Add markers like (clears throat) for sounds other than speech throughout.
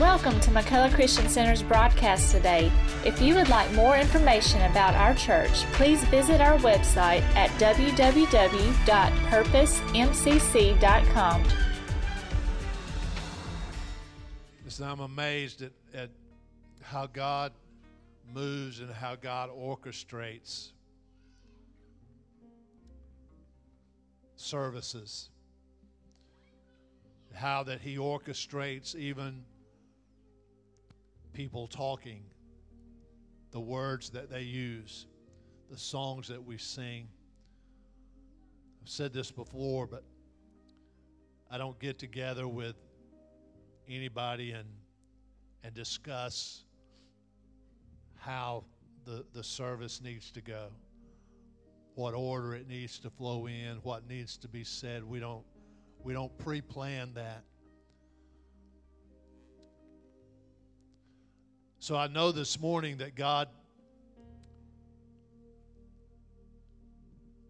Welcome to McCullough Christian Center's broadcast today. If you would like more information about our church, please visit our website at www.purposemcc.com. Listen, I'm amazed at, at how God moves and how God orchestrates services. How that He orchestrates even people talking, the words that they use, the songs that we sing. I've said this before, but I don't get together with anybody and and discuss how the, the service needs to go, what order it needs to flow in, what needs to be said. We don't we don't pre-plan that. So I know this morning that God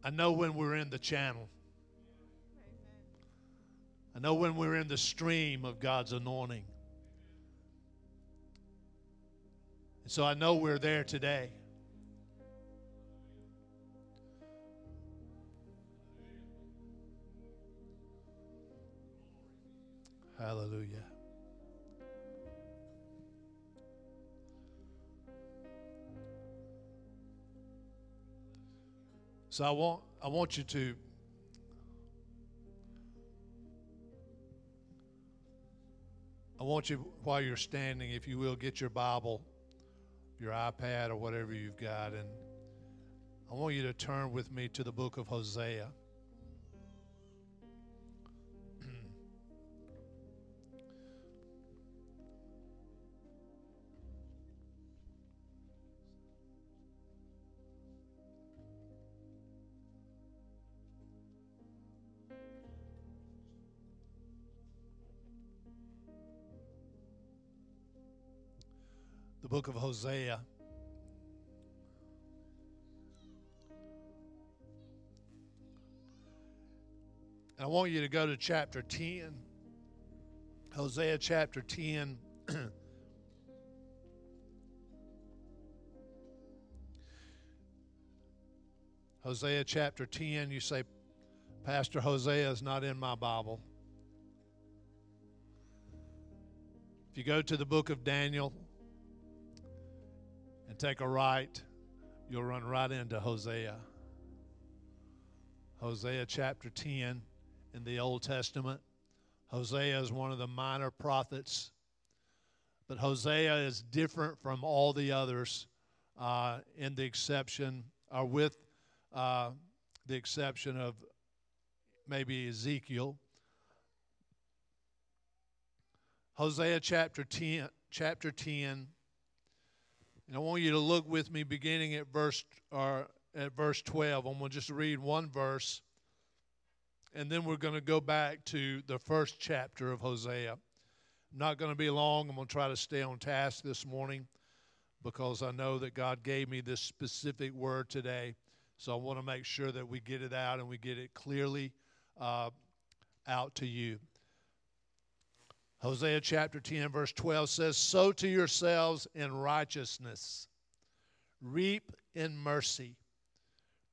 I know when we're in the channel. I know when we're in the stream of God's anointing. And so I know we're there today. Hallelujah. So I want I want you to I want you while you're standing if you will get your Bible, your iPad or whatever you've got and I want you to turn with me to the book of Hosea. Book of Hosea. And I want you to go to chapter 10. Hosea chapter 10. (clears throat) Hosea chapter 10, you say, Pastor Hosea is not in my Bible. If you go to the book of Daniel, take a right, you'll run right into Hosea. Hosea chapter 10 in the Old Testament. Hosea is one of the minor prophets, but Hosea is different from all the others uh, in the exception, or with uh, the exception of maybe Ezekiel. Hosea chapter 10, chapter 10 and I want you to look with me beginning at verse or at verse 12. I'm going to just read one verse and then we're going to go back to the first chapter of Hosea. I'm not going to be long. I'm going to try to stay on task this morning because I know that God gave me this specific word today. So I want to make sure that we get it out and we get it clearly uh, out to you. Hosea chapter 10, verse 12 says, Sow to yourselves in righteousness, reap in mercy,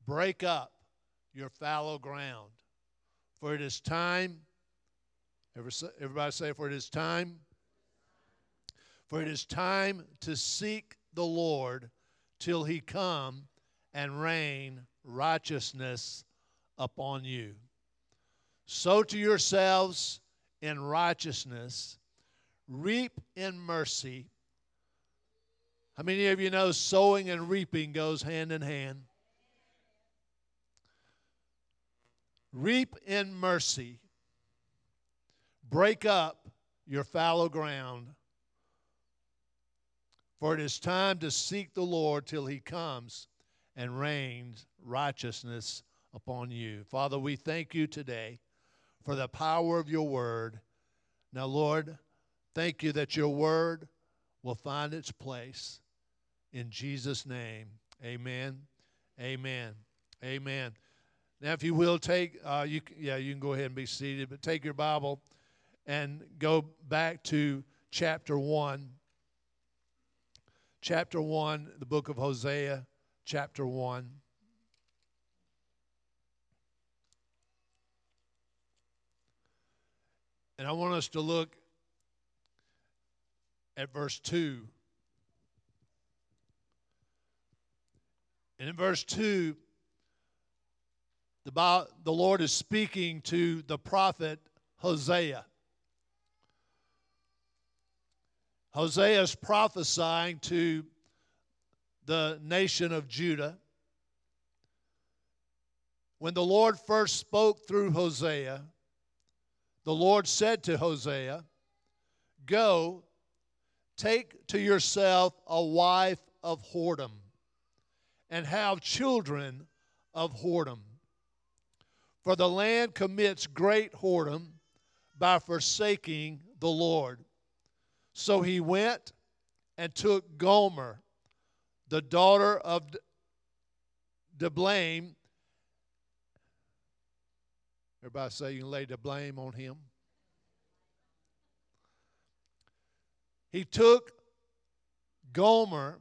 break up your fallow ground. For it is time, everybody say, for it is time, for it is time to seek the Lord till he come and rain righteousness upon you. Sow to yourselves in righteousness, reap in mercy. How many of you know sowing and reaping goes hand in hand? Reap in mercy. Break up your fallow ground. For it is time to seek the Lord till he comes and rains righteousness upon you. Father, we thank you today for the power of your word. Now, Lord, thank you that your word will find its place. In Jesus' name, amen, amen, amen. Now, if you will take, uh, you yeah, you can go ahead and be seated, but take your Bible and go back to chapter 1. Chapter 1, the book of Hosea, chapter 1. And I want us to look at verse 2. And in verse 2, the, the Lord is speaking to the prophet Hosea. Hosea is prophesying to the nation of Judah. When the Lord first spoke through Hosea, the Lord said to Hosea, Go, take to yourself a wife of whoredom, and have children of whoredom. For the land commits great whoredom by forsaking the Lord. So he went and took Gomer, the daughter of Diblaim. Everybody say you can lay the blame on him. He took Gomer,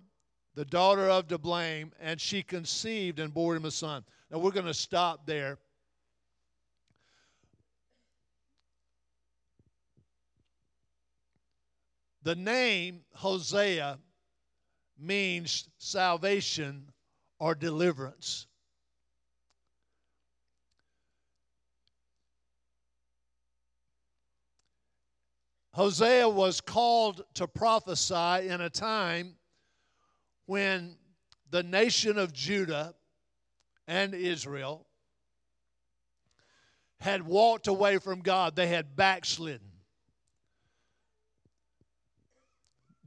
the daughter of Diblaim, and she conceived and bore him a son. Now we're going to stop there The name Hosea means salvation or deliverance. Hosea was called to prophesy in a time when the nation of Judah and Israel had walked away from God. They had backslidden.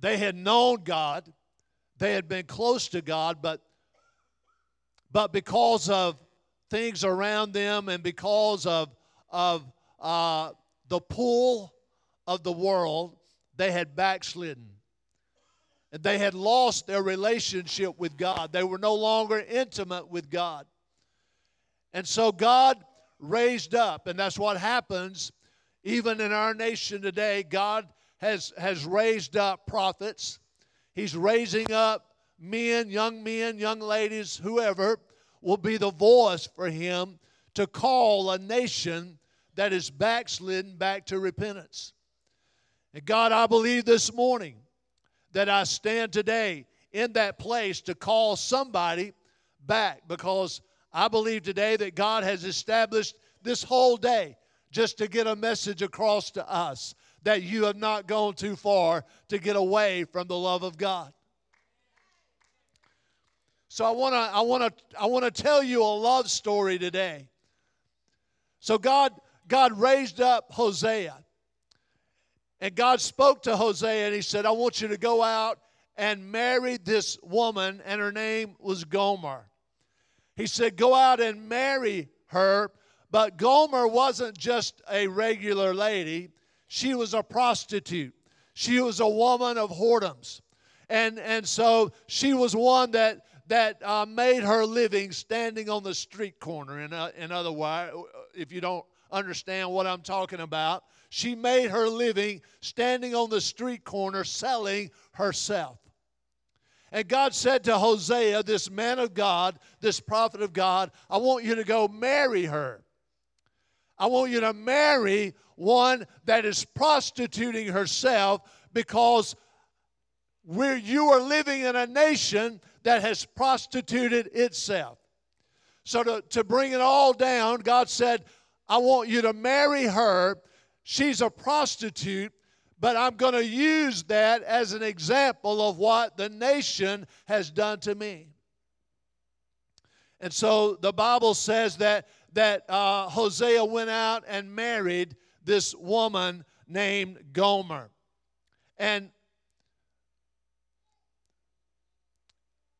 They had known God, they had been close to God, but, but because of things around them and because of, of uh, the pull of the world, they had backslidden. And they had lost their relationship with God. They were no longer intimate with God. And so God raised up, and that's what happens even in our nation today. God has, has raised up prophets. He's raising up men, young men, young ladies, whoever will be the voice for him to call a nation that is backslidden back to repentance. And God, I believe this morning that I stand today in that place to call somebody back because I believe today that God has established this whole day just to get a message across to us that you have not gone too far to get away from the love of God. So I want to I want to I want to tell you a love story today. So God God raised up Hosea. And God spoke to Hosea and he said, "I want you to go out and marry this woman and her name was Gomer." He said, "Go out and marry her." But Gomer wasn't just a regular lady. She was a prostitute. She was a woman of whoredoms. And, and so she was one that, that uh, made her living standing on the street corner. In, uh, in other words, if you don't understand what I'm talking about, she made her living standing on the street corner selling herself. And God said to Hosea, this man of God, this prophet of God, I want you to go marry her. I want you to marry one that is prostituting herself because where you are living in a nation that has prostituted itself. So, to, to bring it all down, God said, I want you to marry her. She's a prostitute, but I'm going to use that as an example of what the nation has done to me. And so the Bible says that that uh, Hosea went out and married this woman named Gomer. And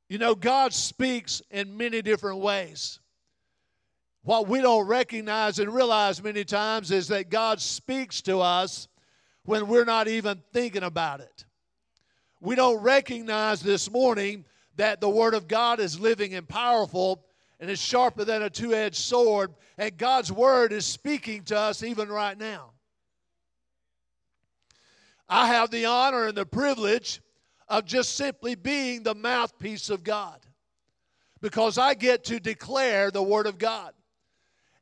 you know, God speaks in many different ways. What we don't recognize and realize many times is that God speaks to us when we're not even thinking about it. We don't recognize this morning that the Word of God is living and powerful and is sharper than a two edged sword. And God's word is speaking to us even right now. I have the honor and the privilege of just simply being the mouthpiece of God because I get to declare the Word of God.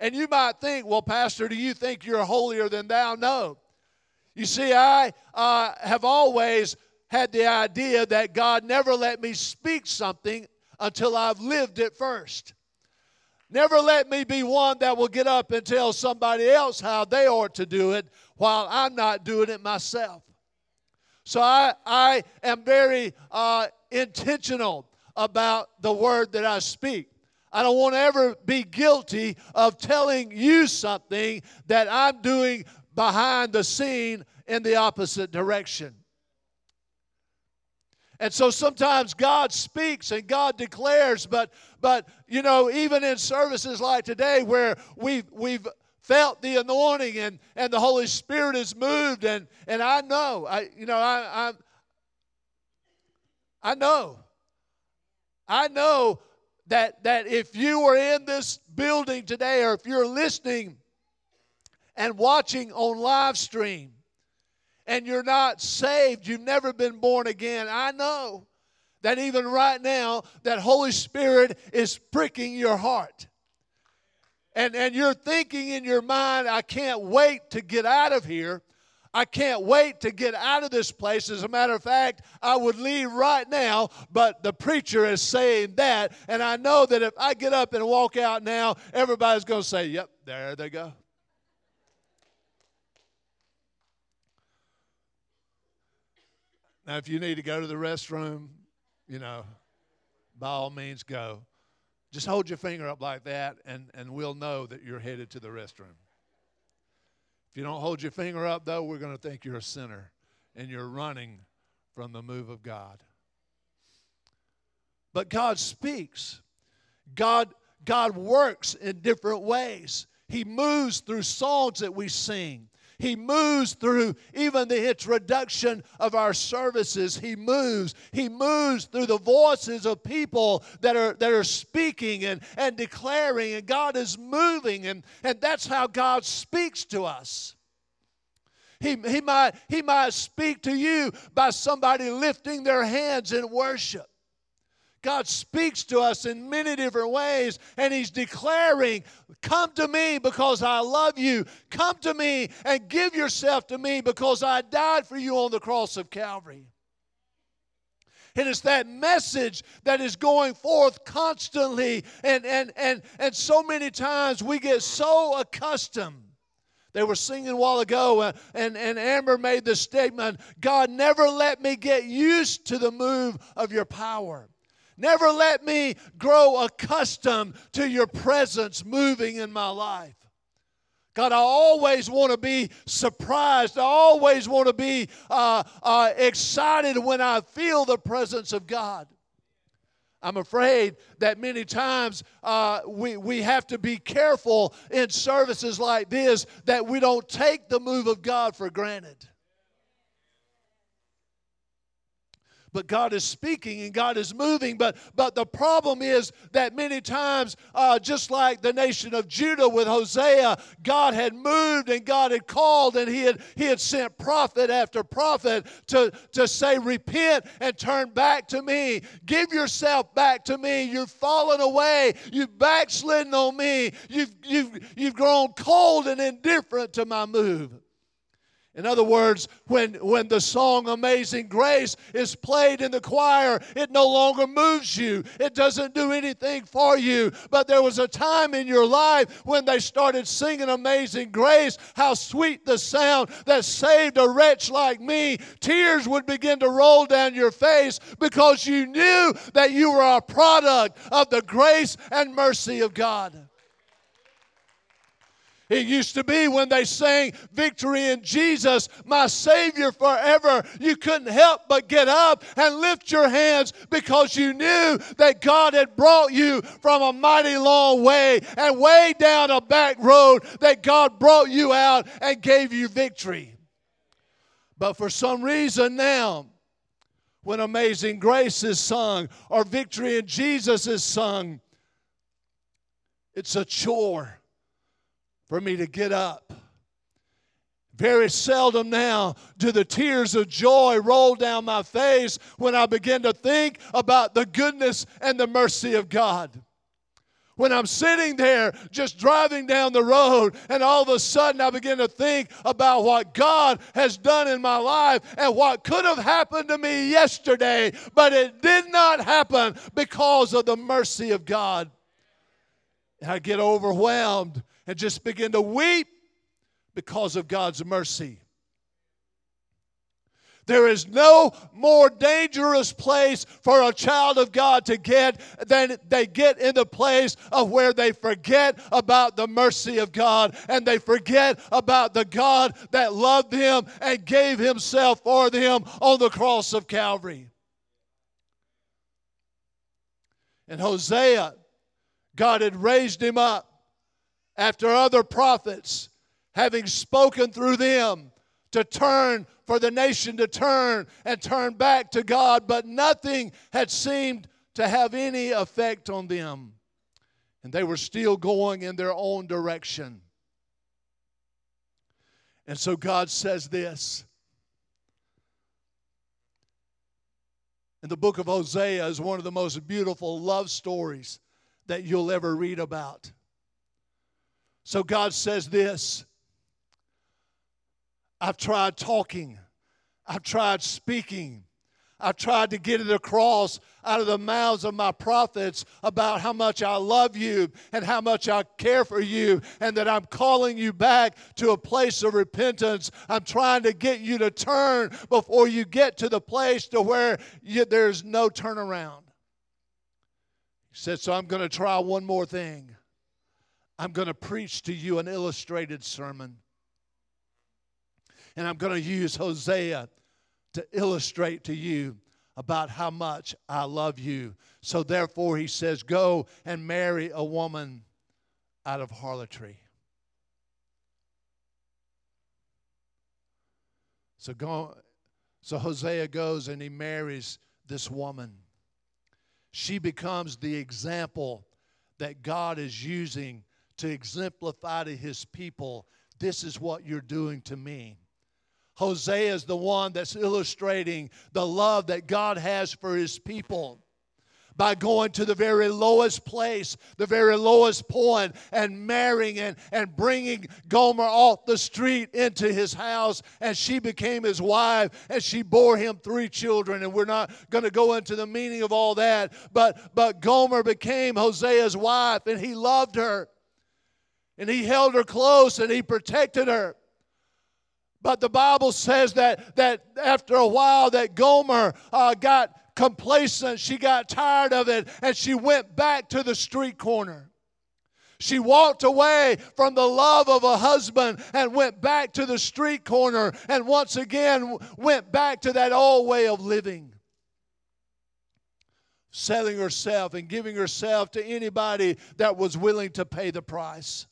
And you might think, well, Pastor, do you think you're holier than thou? No. You see, I uh, have always had the idea that God never let me speak something until I've lived it first. Never let me be one that will get up and tell somebody else how they ought to do it while I'm not doing it myself. So I, I am very uh, intentional about the word that I speak. I don't want to ever be guilty of telling you something that I'm doing behind the scene in the opposite direction. And so sometimes God speaks and God declares, but but you know, even in services like today where we've we've felt the anointing and, and the Holy Spirit is moved and and I know I you know I I I know I know that that if you are in this building today or if you're listening and watching on live stream and you're not saved, you've never been born again, I know that even right now, that Holy Spirit is pricking your heart. And, and you're thinking in your mind, I can't wait to get out of here. I can't wait to get out of this place. As a matter of fact, I would leave right now, but the preacher is saying that. And I know that if I get up and walk out now, everybody's going to say, Yep, there they go. Now, if you need to go to the restroom, you know, by all means go. Just hold your finger up like that, and, and we'll know that you're headed to the restroom. If you don't hold your finger up, though, we're going to think you're a sinner and you're running from the move of God. But God speaks. God, God works in different ways. He moves through songs that we sing. He moves through even the introduction of our services. He moves. He moves through the voices of people that are, that are speaking and, and declaring, and God is moving, and, and that's how God speaks to us. He, he, might, he might speak to you by somebody lifting their hands in worship. God speaks to us in many different ways, and He's declaring, Come to me because I love you. Come to me and give yourself to me because I died for you on the cross of Calvary. And it's that message that is going forth constantly. And, and, and, and so many times we get so accustomed. They were singing a while ago, uh, and, and Amber made the statement God never let me get used to the move of your power. Never let me grow accustomed to your presence moving in my life. God, I always want to be surprised. I always want to be uh, uh, excited when I feel the presence of God. I'm afraid that many times uh, we, we have to be careful in services like this that we don't take the move of God for granted. But God is speaking and God is moving. But, but the problem is that many times, uh, just like the nation of Judah with Hosea, God had moved and God had called and He had, he had sent prophet after prophet to, to say, Repent and turn back to me. Give yourself back to me. You've fallen away. You've backslidden on me. You've, you've, you've grown cold and indifferent to my move. In other words, when, when the song Amazing Grace is played in the choir, it no longer moves you. It doesn't do anything for you. But there was a time in your life when they started singing Amazing Grace, how sweet the sound that saved a wretch like me. Tears would begin to roll down your face because you knew that you were a product of the grace and mercy of God. It used to be when they sang victory in Jesus, my Savior forever. You couldn't help but get up and lift your hands because you knew that God had brought you from a mighty long way and way down a back road that God brought you out and gave you victory. But for some reason now, when Amazing Grace is sung or Victory in Jesus is sung, it's a chore for me to get up, Very seldom now do the tears of joy roll down my face when I begin to think about the goodness and the mercy of God. When I'm sitting there just driving down the road, and all of a sudden I begin to think about what God has done in my life and what could have happened to me yesterday, but it did not happen because of the mercy of God. And I get overwhelmed and just begin to weep because of God's mercy. There is no more dangerous place for a child of God to get than they get in the place of where they forget about the mercy of God and they forget about the God that loved them and gave himself for them on the cross of Calvary. And Hosea, God had raised him up after other prophets having spoken through them to turn for the nation to turn and turn back to God, but nothing had seemed to have any effect on them. And they were still going in their own direction. And so God says this. And the book of Hosea is one of the most beautiful love stories that you'll ever read about. So God says this I've tried talking, I've tried speaking. I've tried to get it across out of the mouths of my prophets about how much I love you and how much I care for you, and that I'm calling you back to a place of repentance. I'm trying to get you to turn before you get to the place to where you, there's no turnaround. He said, So I'm going to try one more thing. I'm going to preach to you an illustrated sermon. And I'm going to use Hosea to illustrate to you about how much I love you. So therefore, he says, Go and marry a woman out of harlotry. So, go, so Hosea goes and he marries this woman. She becomes the example that God is using to exemplify to his people this is what you're doing to me. Hosea is the one that's illustrating the love that God has for his people by going to the very lowest place, the very lowest point, and marrying and, and bringing Gomer off the street into his house. And she became his wife, and she bore him three children. And we're not going to go into the meaning of all that, but, but Gomer became Hosea's wife, and he loved her. And he held her close and he protected her. But the Bible says that, that after a while that Gomer uh, got complacent. She got tired of it and she went back to the street corner. She walked away from the love of a husband and went back to the street corner and once again went back to that old way of living. Selling herself and giving herself to anybody that was willing to pay the price.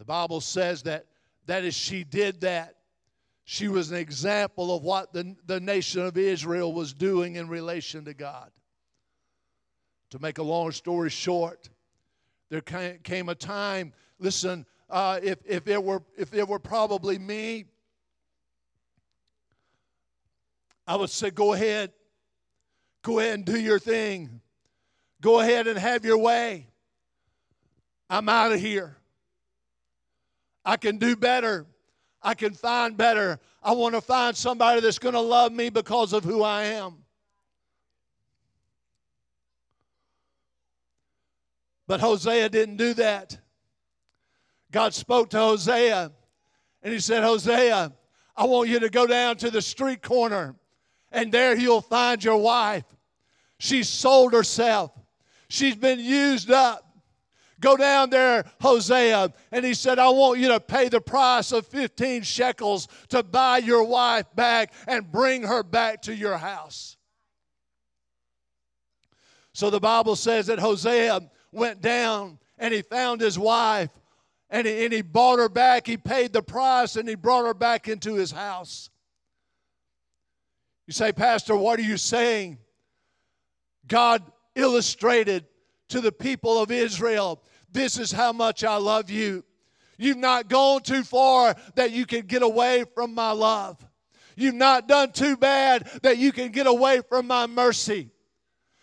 The Bible says that that as she did that, she was an example of what the, the nation of Israel was doing in relation to God. To make a long story short, there came a time, listen, uh, if, if, it were, if it were probably me, I would say, go ahead. Go ahead and do your thing. Go ahead and have your way. I'm out of here. I can do better. I can find better. I want to find somebody that's going to love me because of who I am. But Hosea didn't do that. God spoke to Hosea and he said, Hosea, I want you to go down to the street corner and there you'll find your wife. She's sold herself, she's been used up. Go down there, Hosea. And he said, I want you to pay the price of 15 shekels to buy your wife back and bring her back to your house. So the Bible says that Hosea went down and he found his wife and he, and he bought her back. He paid the price and he brought her back into his house. You say, Pastor, what are you saying? God illustrated to the people of Israel This is how much I love you. You've not gone too far that you can get away from my love. You've not done too bad that you can get away from my mercy.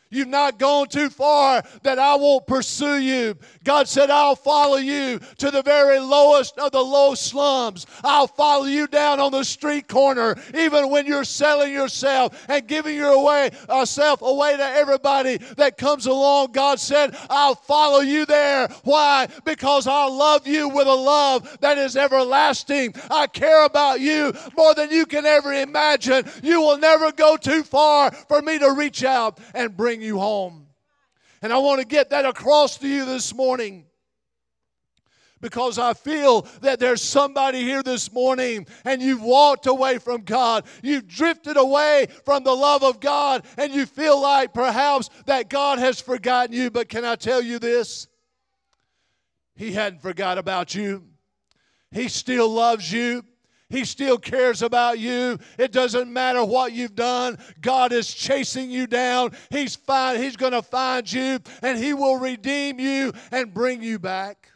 You've not gone too far that I won't pursue you. God said, I'll follow you to the very lowest of the low slums. I'll follow you down on the street corner, even when you're selling yourself and giving yourself uh, away to everybody that comes along. God said, I'll follow you there. Why? Because I love you with a love that is everlasting. I care about you more than you can ever imagine. You will never go too far for me to reach out and bring bring you home. And I want to get that across to you this morning because I feel that there's somebody here this morning and you've walked away from God. You've drifted away from the love of God and you feel like perhaps that God has forgotten you. But can I tell you this? He hadn't forgot about you. He still loves you. He still cares about you. It doesn't matter what you've done. God is chasing you down. He's find, He's going to find you and He will redeem you and bring you back.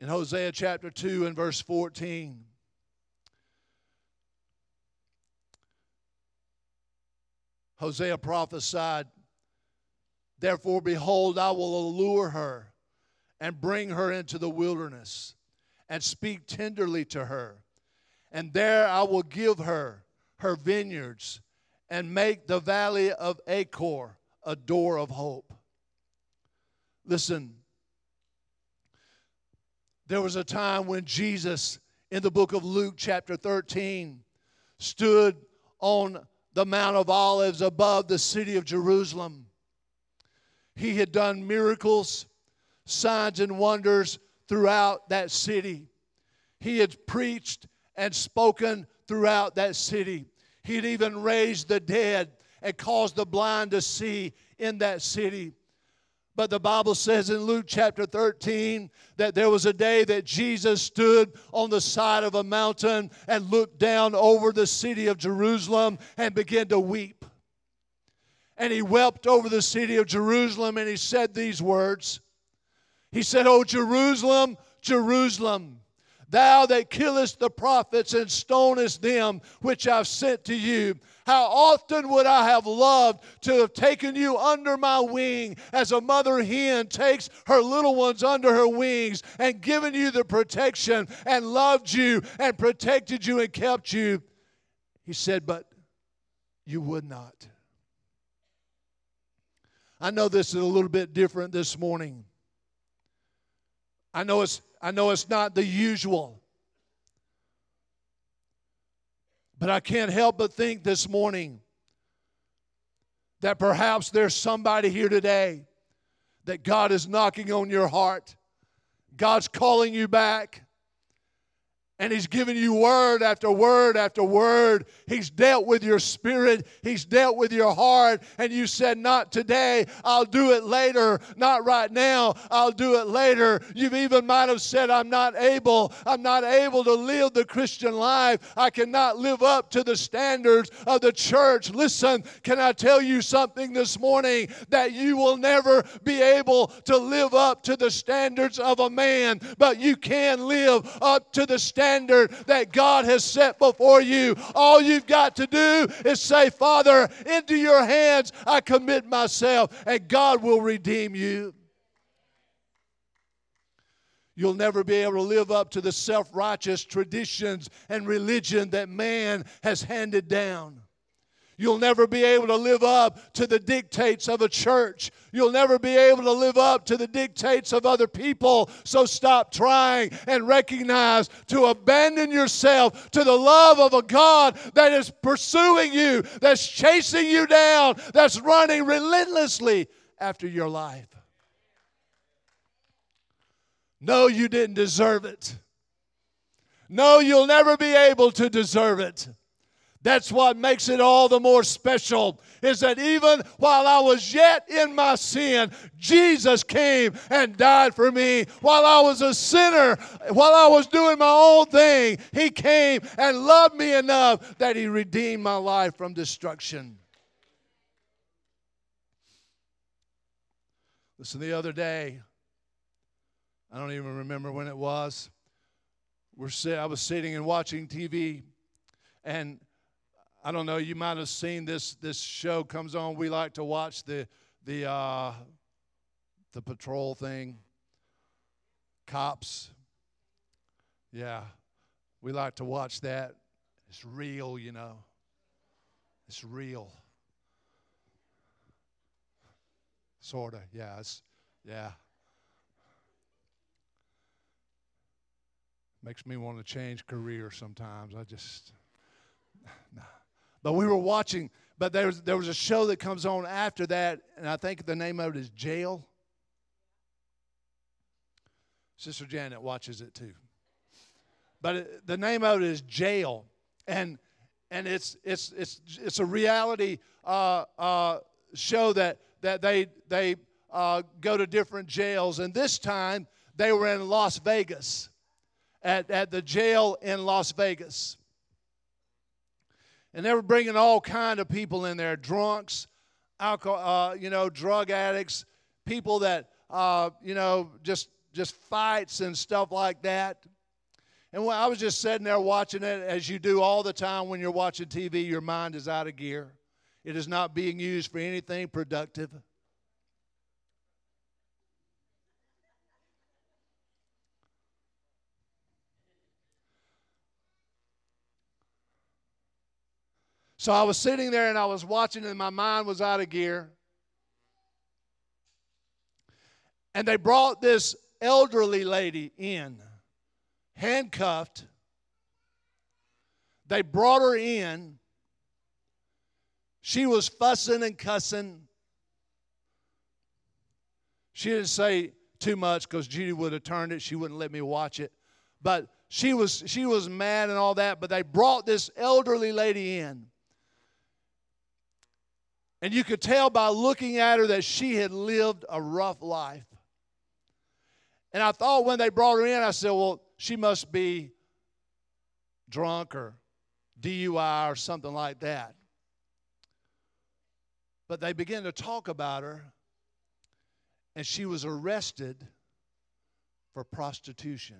In Hosea chapter 2 and verse 14, Hosea prophesied, Therefore, behold, I will allure her and bring her into the wilderness and speak tenderly to her. And there I will give her her vineyards and make the valley of Achor a door of hope. Listen, there was a time when Jesus, in the book of Luke, chapter 13, stood on the Mount of Olives above the city of Jerusalem. He had done miracles signs and wonders throughout that city. He had preached and spoken throughout that city. He had even raised the dead and caused the blind to see in that city. But the Bible says in Luke chapter 13 that there was a day that Jesus stood on the side of a mountain and looked down over the city of Jerusalem and began to weep. And he wept over the city of Jerusalem and he said these words he said, O Jerusalem, Jerusalem, thou that killest the prophets and stonest them which I've sent to you. How often would I have loved to have taken you under my wing as a mother hen takes her little ones under her wings and given you the protection and loved you and protected you and kept you. He said, But you would not. I know this is a little bit different this morning. I know it's, I know it's not the usual. But I can't help but think this morning that perhaps there's somebody here today that God is knocking on your heart. God's calling you back. And he's given you word after word after word. He's dealt with your spirit. He's dealt with your heart. And you said, Not today. I'll do it later. Not right now. I'll do it later. You've even might have said, I'm not able. I'm not able to live the Christian life. I cannot live up to the standards of the church. Listen, can I tell you something this morning? That you will never be able to live up to the standards of a man, but you can live up to the standards standard that God has set before you. All you've got to do is say, Father, into your hands I commit myself, and God will redeem you. You'll never be able to live up to the self righteous traditions and religion that man has handed down. You'll never be able to live up to the dictates of a church. You'll never be able to live up to the dictates of other people. So stop trying and recognize to abandon yourself to the love of a God that is pursuing you, that's chasing you down, that's running relentlessly after your life. No, you didn't deserve it. No, you'll never be able to deserve it. That's what makes it all the more special is that even while I was yet in my sin, Jesus came and died for me. While I was a sinner, while I was doing my own thing, He came and loved me enough that He redeemed my life from destruction. Listen, the other day, I don't even remember when it was. We're I was sitting and watching TV, and I don't know. You might have seen this. This show comes on. We like to watch the the uh, the patrol thing. Cops. Yeah, we like to watch that. It's real, you know. It's real. Sorta. Yeah. It's yeah. Makes me want to change career sometimes. I just, (sighs) nah. But we were watching, but there was, there was a show that comes on after that, and I think the name of it is Jail. Sister Janet watches it too. But it, the name of it is Jail. And and it's it's it's it's a reality uh, uh, show that that they they uh, go to different jails, and this time they were in Las Vegas, at, at the jail in Las Vegas. And they were bringing all kind of people in there, drunks, alcohol, uh, you know, drug addicts, people that, uh, you know, just just fights and stuff like that. And when I was just sitting there watching it, as you do all the time when you're watching TV, your mind is out of gear. It is not being used for anything productive. So I was sitting there and I was watching, and my mind was out of gear. And they brought this elderly lady in, handcuffed. They brought her in. She was fussing and cussing. She didn't say too much because Judy would have turned it. She wouldn't let me watch it. But she was she was mad and all that. But they brought this elderly lady in. And you could tell by looking at her that she had lived a rough life. And I thought when they brought her in, I said, well, she must be drunk or DUI or something like that. But they began to talk about her, and she was arrested for prostitution.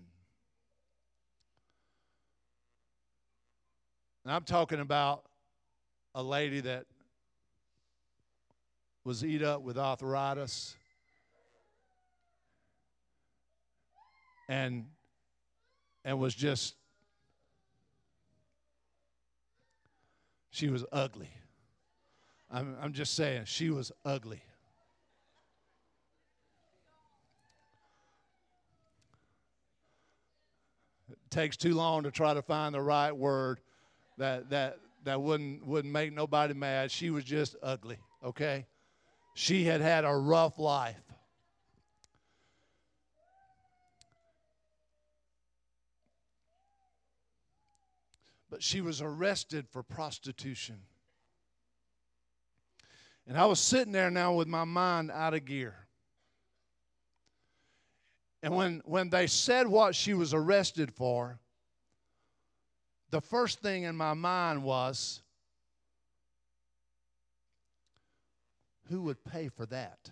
And I'm talking about a lady that was eat up with arthritis. And and was just she was ugly. I'm, I'm just saying, she was ugly. It takes too long to try to find the right word that that that wouldn't wouldn't make nobody mad. She was just ugly, okay? She had had a rough life. But she was arrested for prostitution. And I was sitting there now with my mind out of gear. And when, when they said what she was arrested for, the first thing in my mind was Who would pay for that?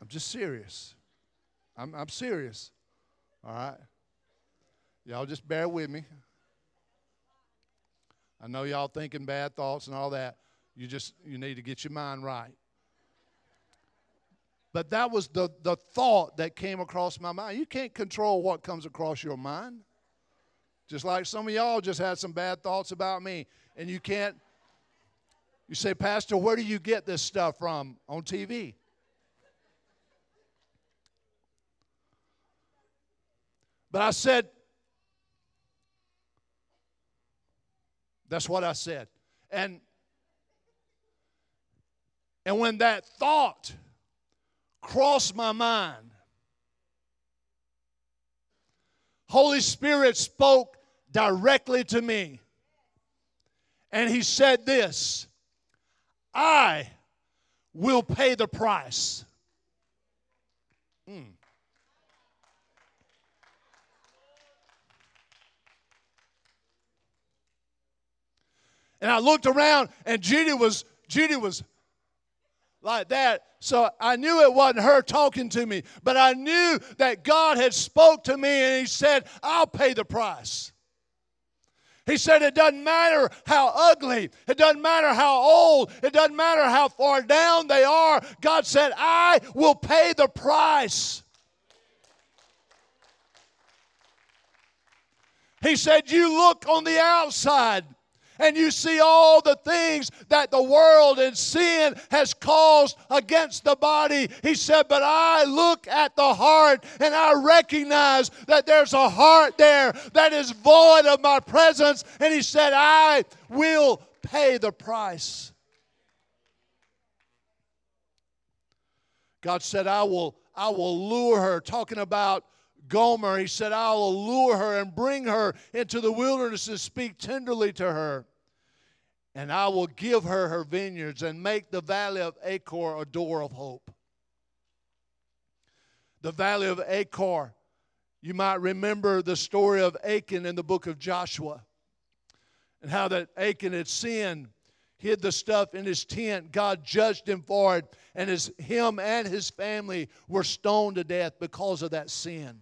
I'm just serious. I'm, I'm serious. All right? Y'all just bear with me. I know y'all thinking bad thoughts and all that. You just you need to get your mind right. But that was the, the thought that came across my mind. You can't control what comes across your mind. Just like some of y'all just had some bad thoughts about me, and you can't you say, Pastor, where do you get this stuff from on TV? But I said, that's what I said. And and when that thought crossed my mind, Holy Spirit spoke directly to me. And he said this I will pay the price. Mm. And I looked around, and Judy was Judy was like that. So I knew it wasn't her talking to me, but I knew that God had spoke to me and he said, "I'll pay the price." He said, It doesn't matter how ugly, it doesn't matter how old, it doesn't matter how far down they are. God said, I will pay the price. He said, You look on the outside and you see all the things that the world and sin has caused against the body. He said, But I look at the heart and I recognize that there's a heart there that is void of my presence. And he said, I will pay the price. God said, I will, I will lure her, talking about Gomer, he said, I will allure her and bring her into the wilderness and speak tenderly to her. And I will give her her vineyards and make the valley of Achor a door of hope. The valley of Achor, you might remember the story of Achan in the book of Joshua and how that Achan had sinned, hid the stuff in his tent. God judged him for it, and his, him and his family were stoned to death because of that sin.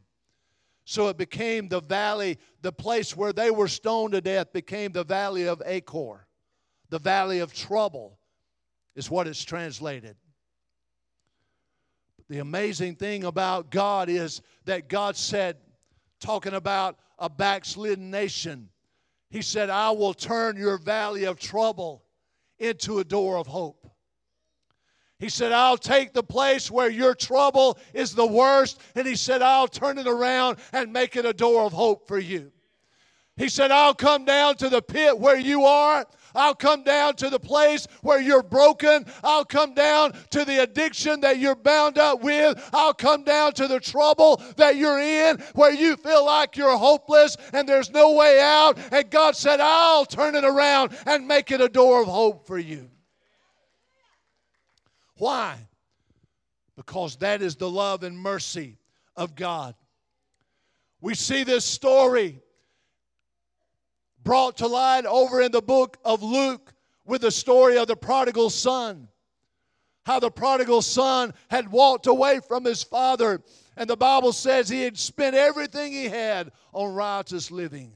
So it became the valley, the place where they were stoned to death became the valley of Achor. The valley of trouble is what it's translated. The amazing thing about God is that God said, talking about a backslidden nation, He said, I will turn your valley of trouble into a door of hope. He said, I'll take the place where your trouble is the worst, and He said, I'll turn it around and make it a door of hope for you. He said, I'll come down to the pit where you are. I'll come down to the place where you're broken. I'll come down to the addiction that you're bound up with. I'll come down to the trouble that you're in where you feel like you're hopeless and there's no way out. And God said, I'll turn it around and make it a door of hope for you. Why? Because that is the love and mercy of God. We see this story brought to light over in the book of Luke with the story of the prodigal son. How the prodigal son had walked away from his father, and the Bible says he had spent everything he had on riotous living.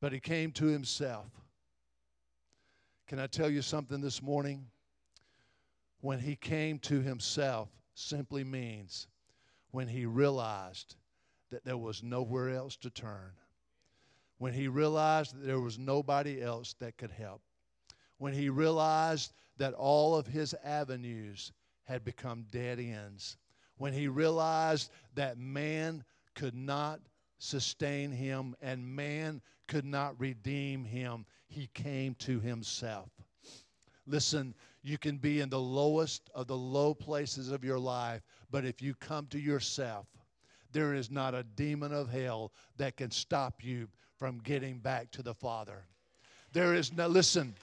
But he came to himself. Can I tell you something this morning? When he came to himself simply means when he realized that there was nowhere else to turn. When he realized that there was nobody else that could help. When he realized that all of his avenues had become dead ends. When he realized that man could not sustain him and man could not redeem him he came to himself. Listen, you can be in the lowest of the low places of your life, but if you come to yourself, there is not a demon of hell that can stop you from getting back to the Father. There is no, listen,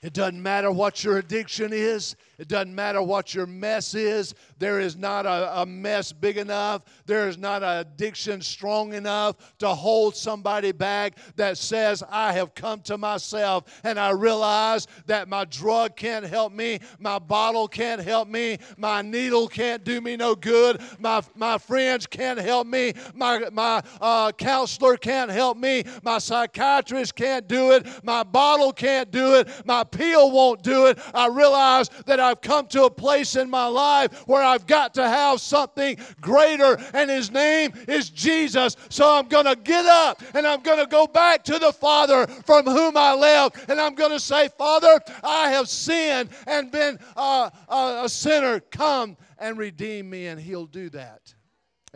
it doesn't matter what your addiction is. It doesn't matter what your mess is. There is not a, a, mess big enough. There is not an addiction strong enough to hold somebody back that says, I have come to myself and I realize that my drug can't help me, my bottle can't help me, my needle can't do me no good, my, my friends can't help me, my, my uh, counselor can't help me, my psychiatrist can't do it, my bottle can't do it, my pill won't do it. I realize that I've come to a place in my life where I've got to have something greater, and His name is Jesus. So I'm going to get up and I'm going to go back to the Father from whom I left, and I'm going to say, Father, I have sinned and been a, a, a sinner. Come and redeem me, and He'll do that.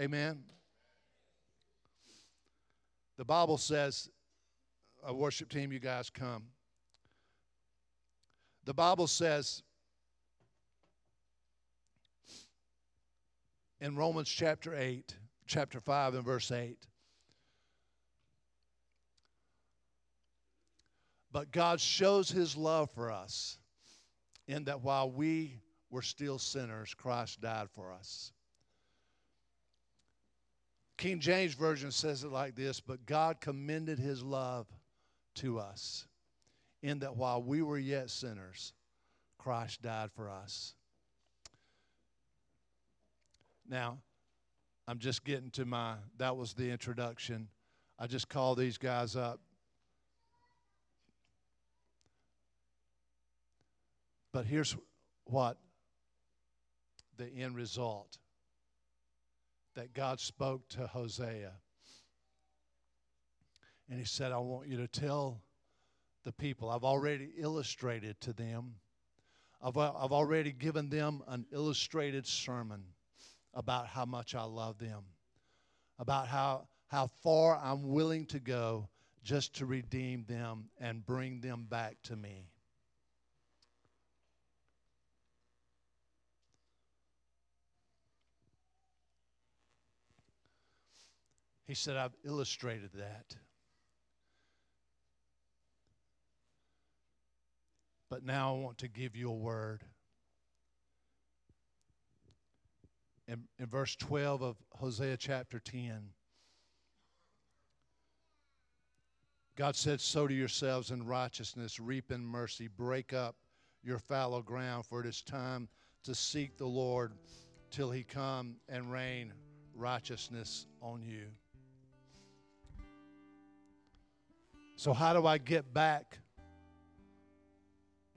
Amen. The Bible says, a worship team, you guys come. The Bible says in Romans chapter 8, chapter 5, and verse 8. But God shows his love for us in that while we were still sinners, Christ died for us. King James Version says it like this But God commended his love to us in that while we were yet sinners, Christ died for us. Now, I'm just getting to my, that was the introduction. I just called these guys up. But here's what the end result that God spoke to Hosea. And he said, I want you to tell the people, I've already illustrated to them, I've, uh, I've already given them an illustrated sermon about how much I love them, about how, how far I'm willing to go just to redeem them and bring them back to me. He said, I've illustrated that. But now I want to give you a word. In, in verse 12 of Hosea chapter 10, God said, Sow to yourselves in righteousness, reap in mercy, break up your fallow ground, for it is time to seek the Lord till he come and rain righteousness on you. So, how do I get back?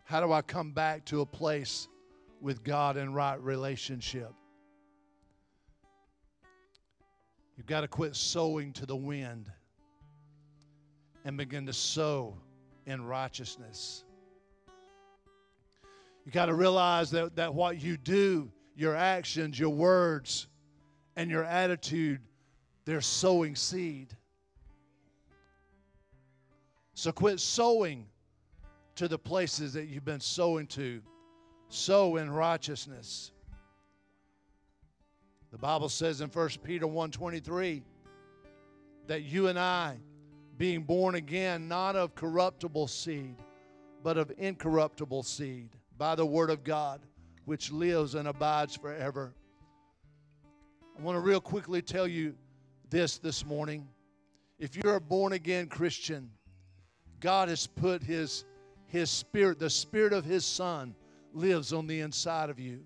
How do I come back to a place with God in right relationship? You've got to quit sowing to the wind and begin to sow in righteousness. You got to realize that, that what you do, your actions, your words, and your attitude, they're sowing seed. So quit sowing to the places that you've been sowing to. Sow in righteousness. The Bible says in 1 Peter 1:23 that you and I being born again not of corruptible seed but of incorruptible seed by the word of God which lives and abides forever. I want to real quickly tell you this this morning. If you're a born again Christian, God has put his, his spirit, the spirit of his son lives on the inside of you.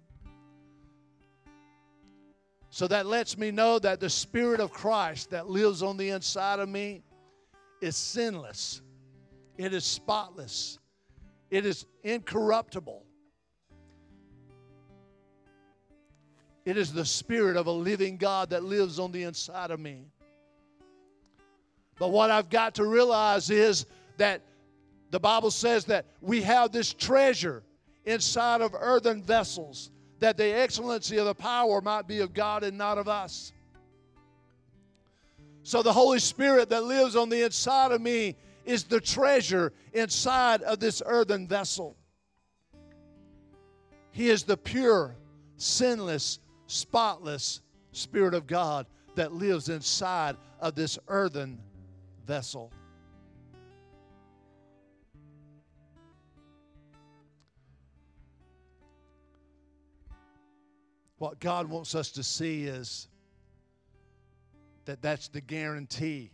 So that lets me know that the spirit of Christ that lives on the inside of me is sinless. It is spotless. It is incorruptible. It is the spirit of a living God that lives on the inside of me. But what I've got to realize is that the Bible says that we have this treasure inside of earthen vessels, that the excellency of the power might be of God and not of us. So the Holy Spirit that lives on the inside of me is the treasure inside of this earthen vessel. He is the pure, sinless, spotless Spirit of God that lives inside of this earthen vessel. What God wants us to see is that that's the guarantee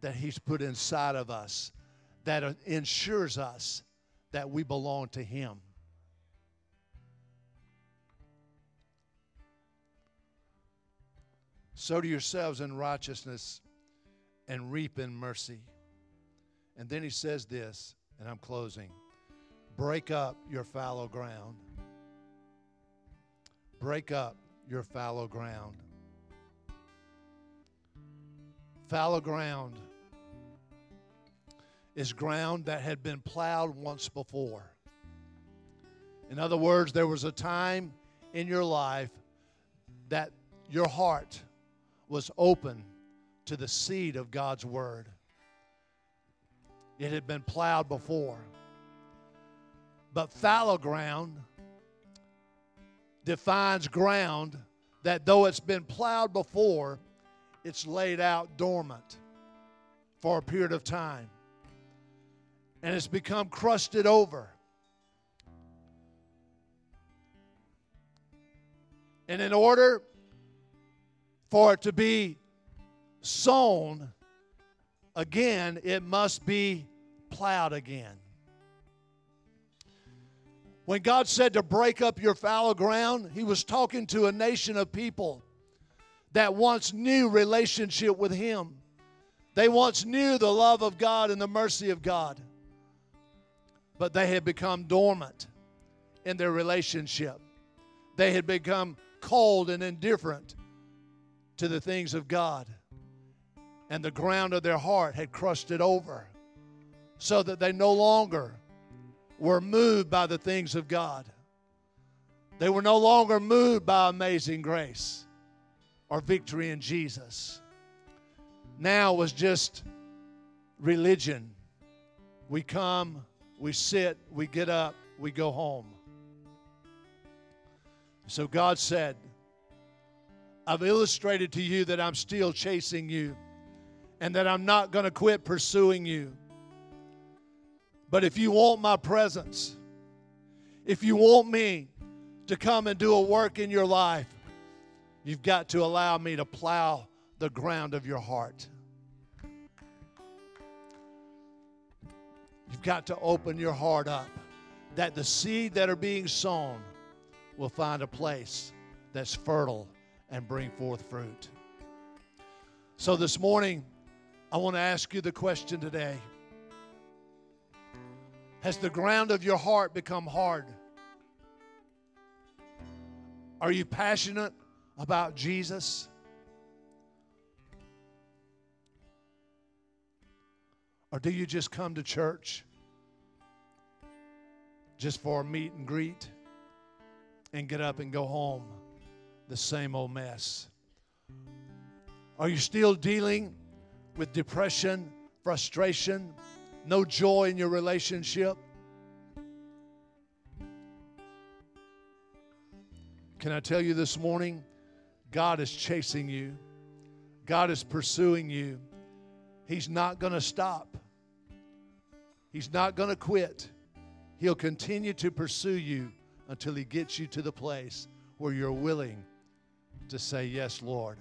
that He's put inside of us that ensures us that we belong to Him. Sow to yourselves in righteousness and reap in mercy. And then he says this, and I'm closing break up your fallow ground. Break up your fallow ground. Fallow ground is ground that had been plowed once before. In other words, there was a time in your life that your heart was open to the seed of God's word. It had been plowed before. But fallow ground defines ground that though it's been plowed before, it's laid out dormant for a period of time. And it's become crusted over. And in order for it to be sown again, it must be plowed again. When God said to break up your fallow ground, He was talking to a nation of people that once knew relationship with Him. They once knew the love of God and the mercy of God, but they had become dormant in their relationship. They had become cold and indifferent to the things of God, and the ground of their heart had crushed it over so that they no longer were moved by the things of God. They were no longer moved by amazing grace or victory in Jesus now was just religion. We come, we sit, we get up, we go home. So God said, I've illustrated to you that I'm still chasing you and that I'm not going to quit pursuing you. But if you want my presence, if you want me to come and do a work in your life, you've got to allow me to plow the ground of your heart. You've got to open your heart up that the seed that are being sown will find a place that's fertile and bring forth fruit. So this morning, I want to ask you the question today Has the ground of your heart become hard? Are you passionate about Jesus? Or do you just come to church just for a meet and greet and get up and go home the same old mess? Are you still dealing with depression, frustration, no joy in your relationship? Can I tell you this morning? God is chasing you, God is pursuing you. He's not going to stop. He's not going to quit. He'll continue to pursue you until He gets you to the place where you're willing to say, Yes, Lord.